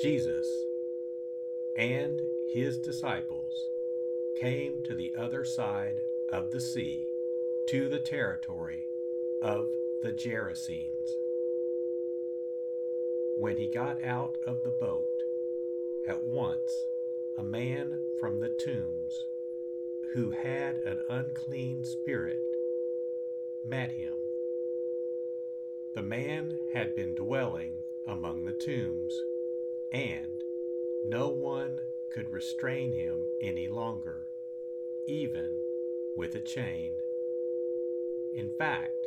Jesus and his disciples came to the other side of the sea, to the territory of the Gerasenes. When he got out of the boat, at once a man from the tombs who had an unclean spirit met him. The man had been dwelling among the tombs and no one could restrain him any longer, even with a chain. In fact,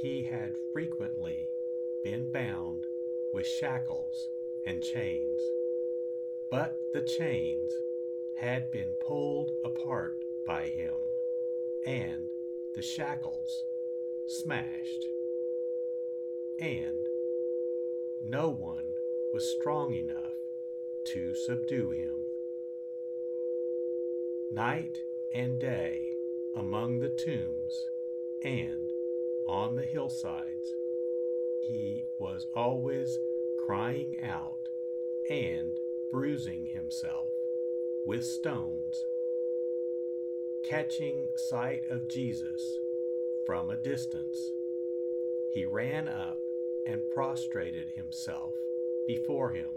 he had frequently been bound with shackles and chains, but the chains had been pulled apart by him, and the shackles smashed, and no one was strong enough to subdue him. Night and day among the tombs and on the hillsides, he was always crying out and bruising himself with stones. Catching sight of Jesus from a distance, he ran up and prostrated himself before him,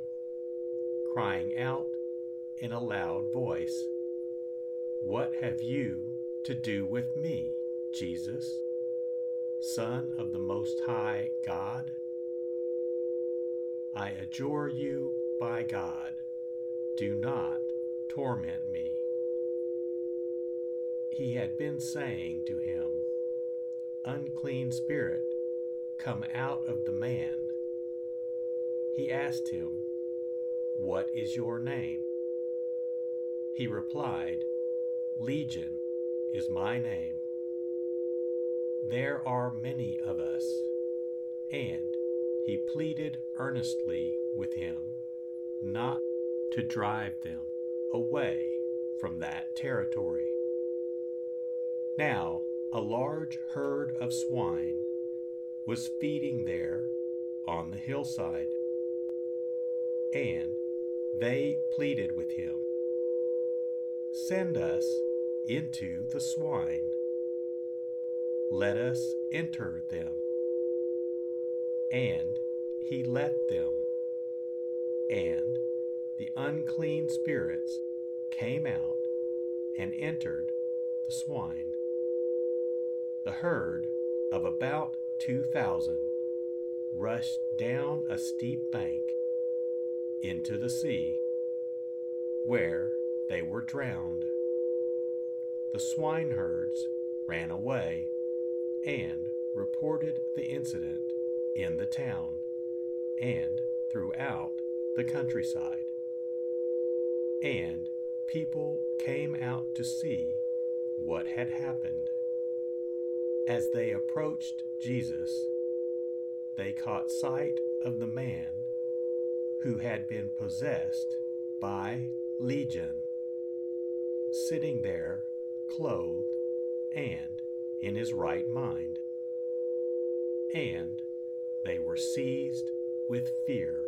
crying out in a loud voice, What have you to do with me, Jesus, Son of the Most High God? I adjure you by God, do not torment me. He had been saying to him, Unclean spirit, come out of the man he asked him, What is your name? He replied, Legion is my name. There are many of us. And he pleaded earnestly with him not to drive them away from that territory. Now, a large herd of swine was feeding there on the hillside, and they pleaded with him Send us into the swine, let us enter them. And he let them, and the unclean spirits came out and entered the swine. The herd of about two thousand rushed down a steep bank into the sea, where they were drowned. The swineherds ran away and reported the incident in the town and throughout the countryside. And people came out to see what had happened. As they approached Jesus, they caught sight of the man who had been possessed by Legion, sitting there clothed and in his right mind. And they were seized with fear.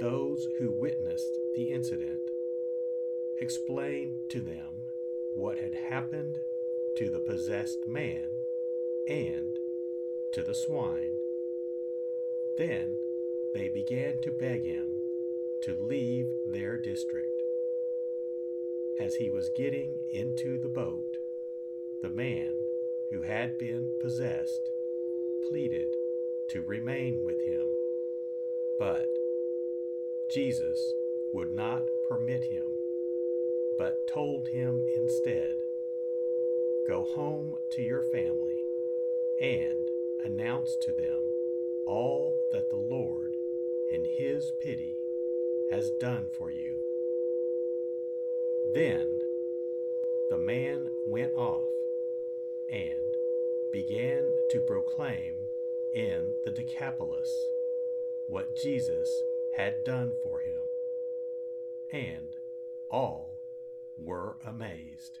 Those who witnessed the incident explained to them what had happened to the possessed man and to the swine. Then they began to beg him to leave their district. As he was getting into the boat, the man who had been possessed pleaded to remain with him. But Jesus would not permit him, but told him instead, Go home to your family and announce to them all that the Lord, in his pity, has done for you. Then the man went off and began to proclaim in the Decapolis what Jesus had done for him. And all were amazed.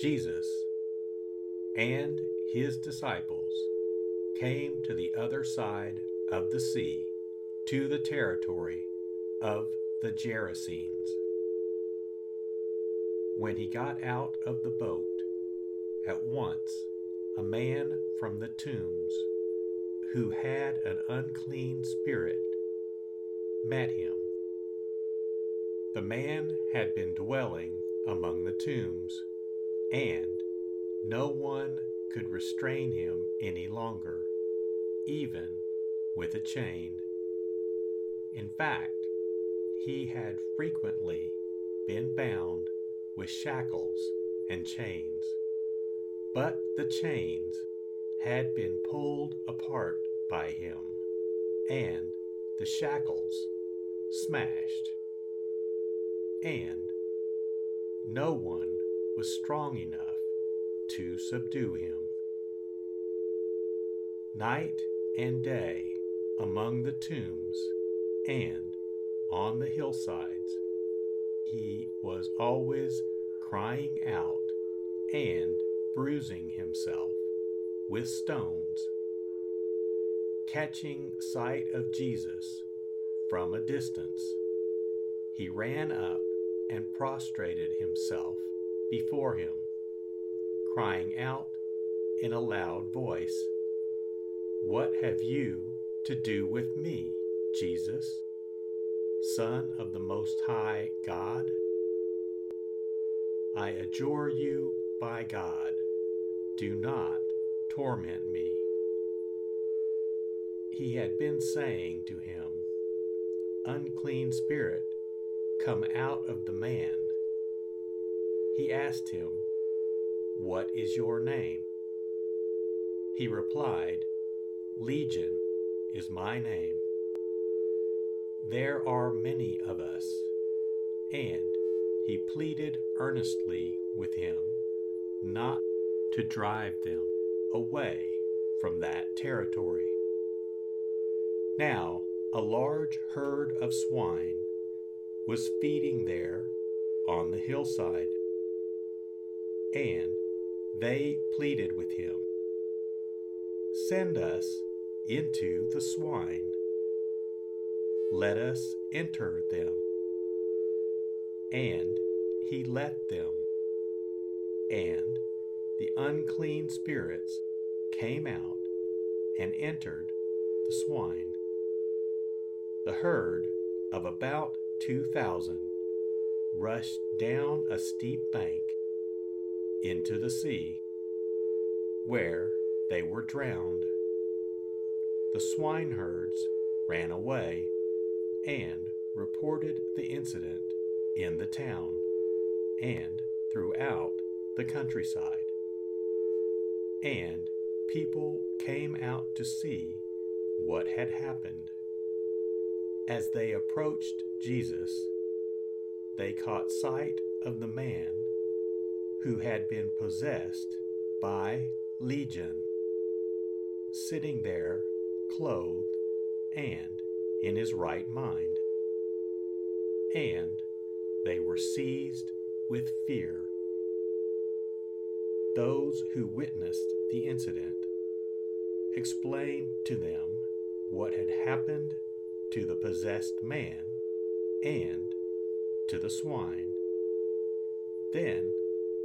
Jesus and his disciples came to the other side of the sea, to the territory of the Gerasenes. When he got out of the boat, at once a man from the tombs who had an unclean spirit met him. The man had been dwelling among the tombs, and no one could restrain him any longer, even with a chain. In fact, he had frequently been bound with shackles and chains, but the chains had been pulled apart by him, and the shackles smashed, and no one was strong enough to subdue him. Night and day among the tombs and on the hillsides, he was always crying out and bruising himself with stones. Catching sight of Jesus from a distance, he ran up and prostrated himself before him, crying out in a loud voice, What have you to do with me, Jesus, Son of the Most High God? I adjure you by God, do not torment me. He had been saying to him, Unclean spirit, come out of the man. He asked him, What is your name? He replied, Legion is my name. There are many of us. And he pleaded earnestly with him not to drive them away from that territory. Now, a large herd of swine was feeding there on the hillside, and they pleaded with him Send us into the swine. Let us enter them. And he let them. And the unclean spirits came out and entered the swine. The herd of about two thousand rushed down a steep bank into the sea, where they were drowned. The swineherds ran away and reported the incident in the town and throughout the countryside. And people came out to see what had happened. As they approached Jesus, they caught sight of the man who had been possessed by Legion, sitting there clothed and in his right mind. And they were seized with fear. Those who witnessed the incident explained to them what had happened to the possessed man and to the swine. Then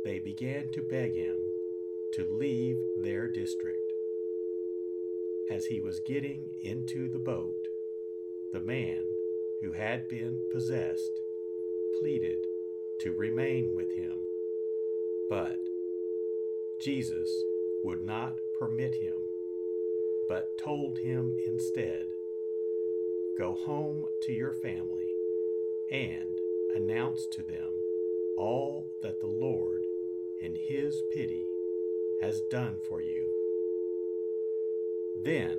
they began to beg him to leave their district. As he was getting into the boat, the man who had been possessed pleaded to remain with him. But Jesus would not permit him, but told him instead, Go home to your family and announce to them all that the Lord, in his pity, has done for you. Then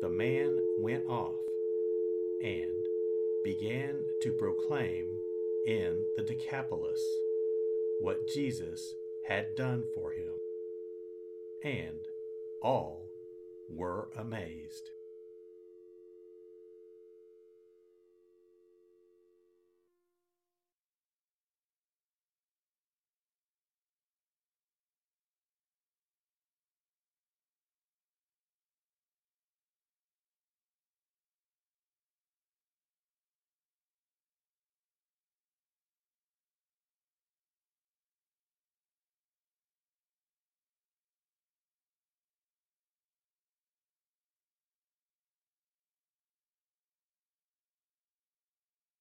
the man went off and began to proclaim in the Decapolis what Jesus had done for him. And all were amazed.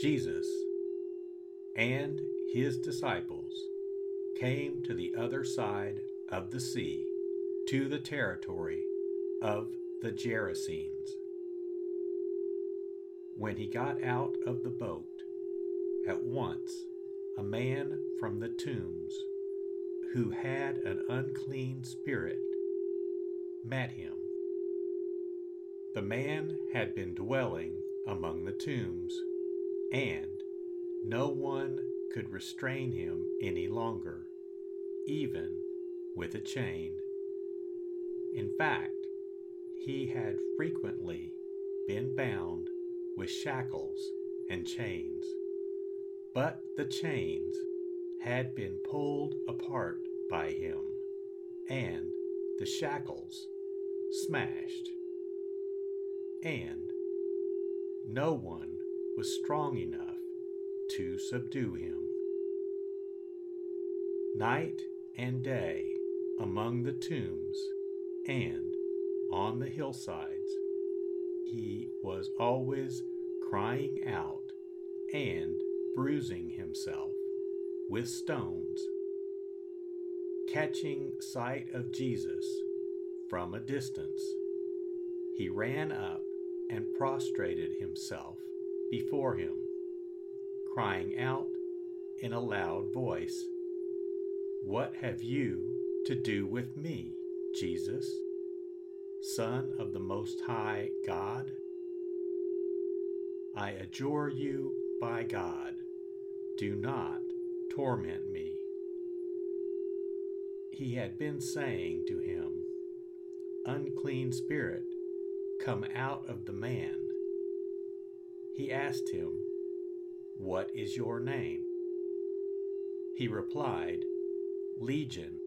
Jesus and his disciples came to the other side of the sea to the territory of the Gerasenes. When he got out of the boat, at once a man from the tombs who had an unclean spirit met him. The man had been dwelling among the tombs, and no one could restrain him any longer, even with a chain. In fact, he had frequently been bound with shackles and chains, but the chains had been pulled apart by him, and the shackles smashed, and no one was strong enough to subdue him. Night and day among the tombs and on the hillsides, he was always crying out and bruising himself with stones. Catching sight of Jesus from a distance, he ran up and prostrated himself before him, crying out in a loud voice, What have you to do with me? Jesus, Son of the Most High God? I adjure you by God, do not torment me. He had been saying to him, Unclean spirit, come out of the man. He asked him, What is your name? He replied, Legion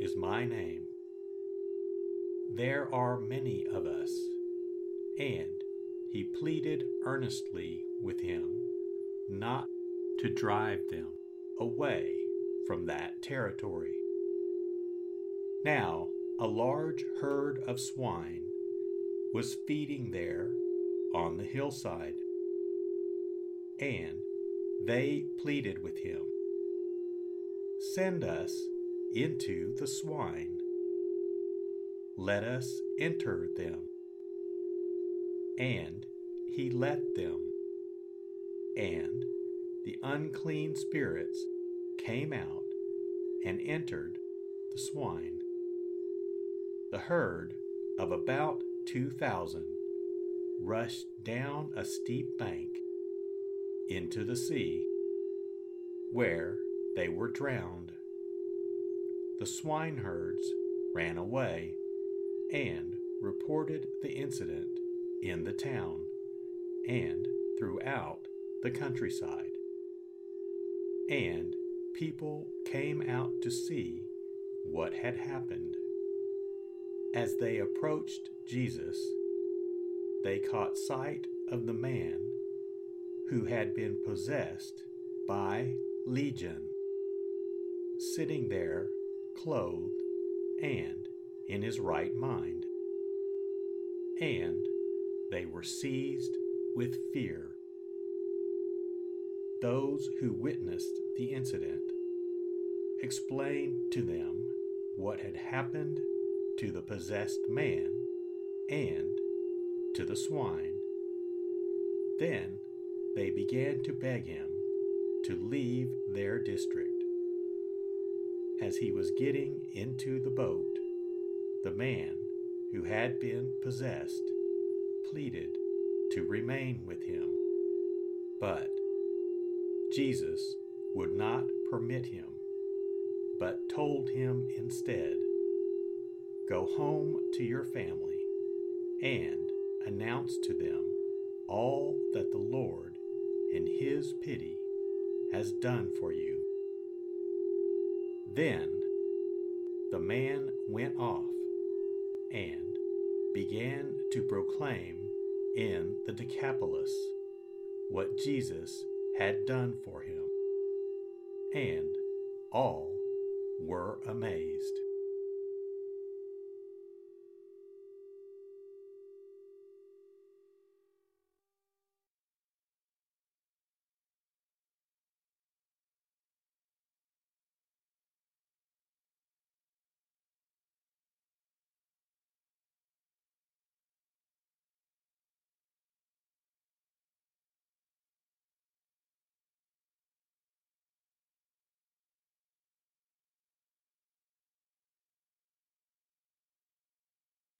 is my name there are many of us. And he pleaded earnestly with him not to drive them away from that territory. Now, a large herd of swine was feeding there on the hillside, and they pleaded with him Send us into the swine let us enter them. And he let them. And the unclean spirits came out and entered the swine. The herd of about two thousand rushed down a steep bank into the sea, where they were drowned. The swineherds ran away and reported the incident in the town and throughout the countryside. And people came out to see what had happened. As they approached Jesus, they caught sight of the man who had been possessed by Legion, sitting there clothed and in his right mind. And they were seized with fear. Those who witnessed the incident explained to them what had happened to the possessed man and to the swine. Then they began to beg him to leave their district. As he was getting into the boat, the man who had been possessed, pleaded to remain with him. But Jesus would not permit him, but told him instead, Go home to your family and announce to them all that the Lord, in his pity, has done for you. Then the man went off and began to proclaim in the Decapolis what Jesus had done for him. And all were amazed.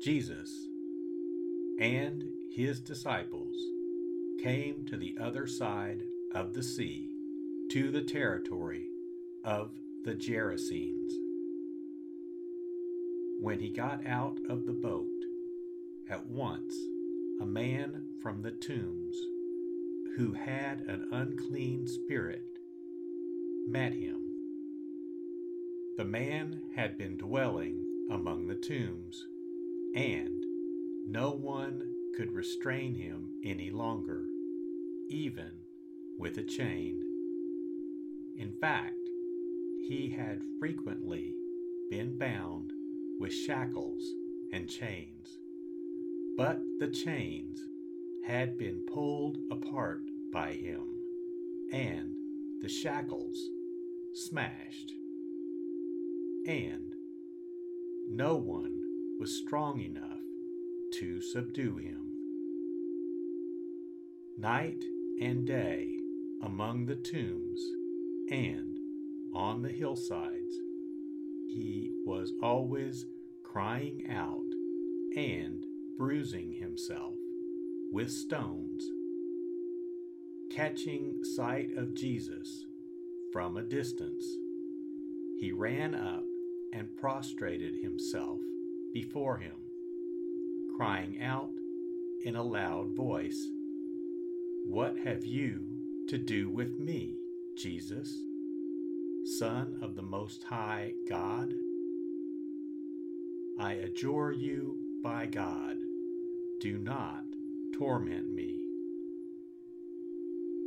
Jesus and his disciples came to the other side of the sea, to the territory of the Gerasenes. When he got out of the boat, at once a man from the tombs who had an unclean spirit met him. The man had been dwelling among the tombs and no one could restrain him any longer, even with a chain. In fact, he had frequently been bound with shackles and chains, but the chains had been pulled apart by him, and the shackles smashed, and no one was strong enough to subdue him. Night and day among the tombs and on the hillsides, he was always crying out and bruising himself with stones. Catching sight of Jesus from a distance, he ran up and prostrated himself before him, crying out in a loud voice, What have you to do with me, Jesus, Son of the Most High God? I adjure you by God, do not torment me.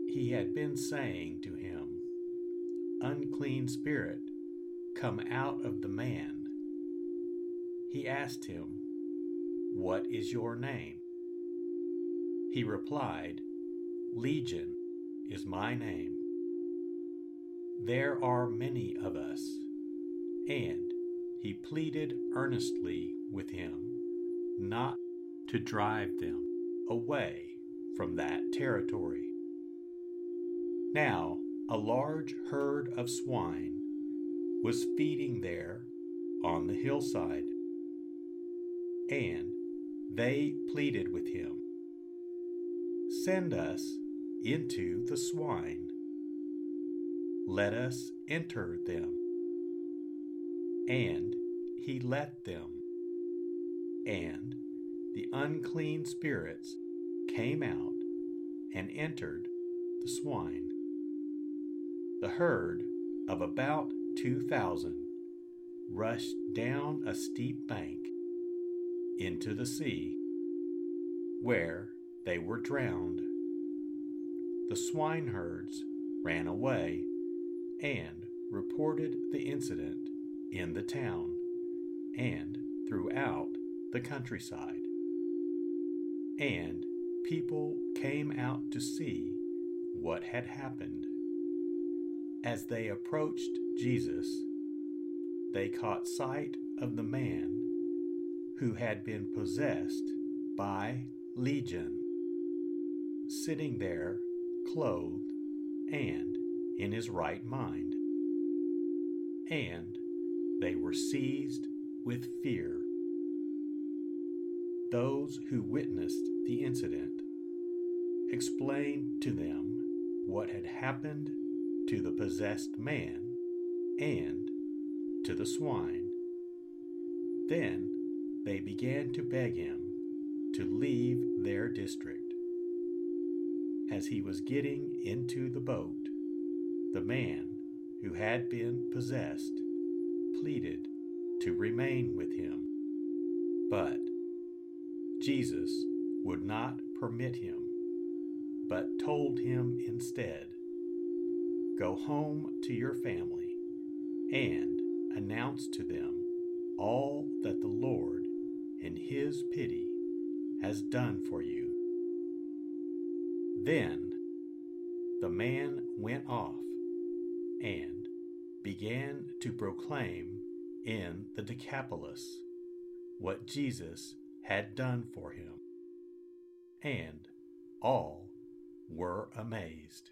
He had been saying to him, Unclean spirit, come out of the man he asked him, What is your name? He replied, Legion is my name. There are many of us. And he pleaded earnestly with him not to drive them away from that territory. Now, a large herd of swine was feeding there on the hillside and they pleaded with him, Send us into the swine, Let us enter them. And he let them. And the unclean spirits came out and entered the swine. The herd of about two thousand rushed down a steep bank into the sea, where they were drowned. The swineherds ran away and reported the incident in the town and throughout the countryside. And people came out to see what had happened. As they approached Jesus, they caught sight of the man who had been possessed by Legion, sitting there clothed and in his right mind. And they were seized with fear. Those who witnessed the incident explained to them what had happened to the possessed man and to the swine. Then they began to beg him to leave their district. As he was getting into the boat, the man who had been possessed pleaded to remain with him. But Jesus would not permit him, but told him instead, Go home to your family and announce to them all that the Lord, in his pity, has done for you. Then the man went off and began to proclaim in the Decapolis what Jesus had done for him. And all were amazed.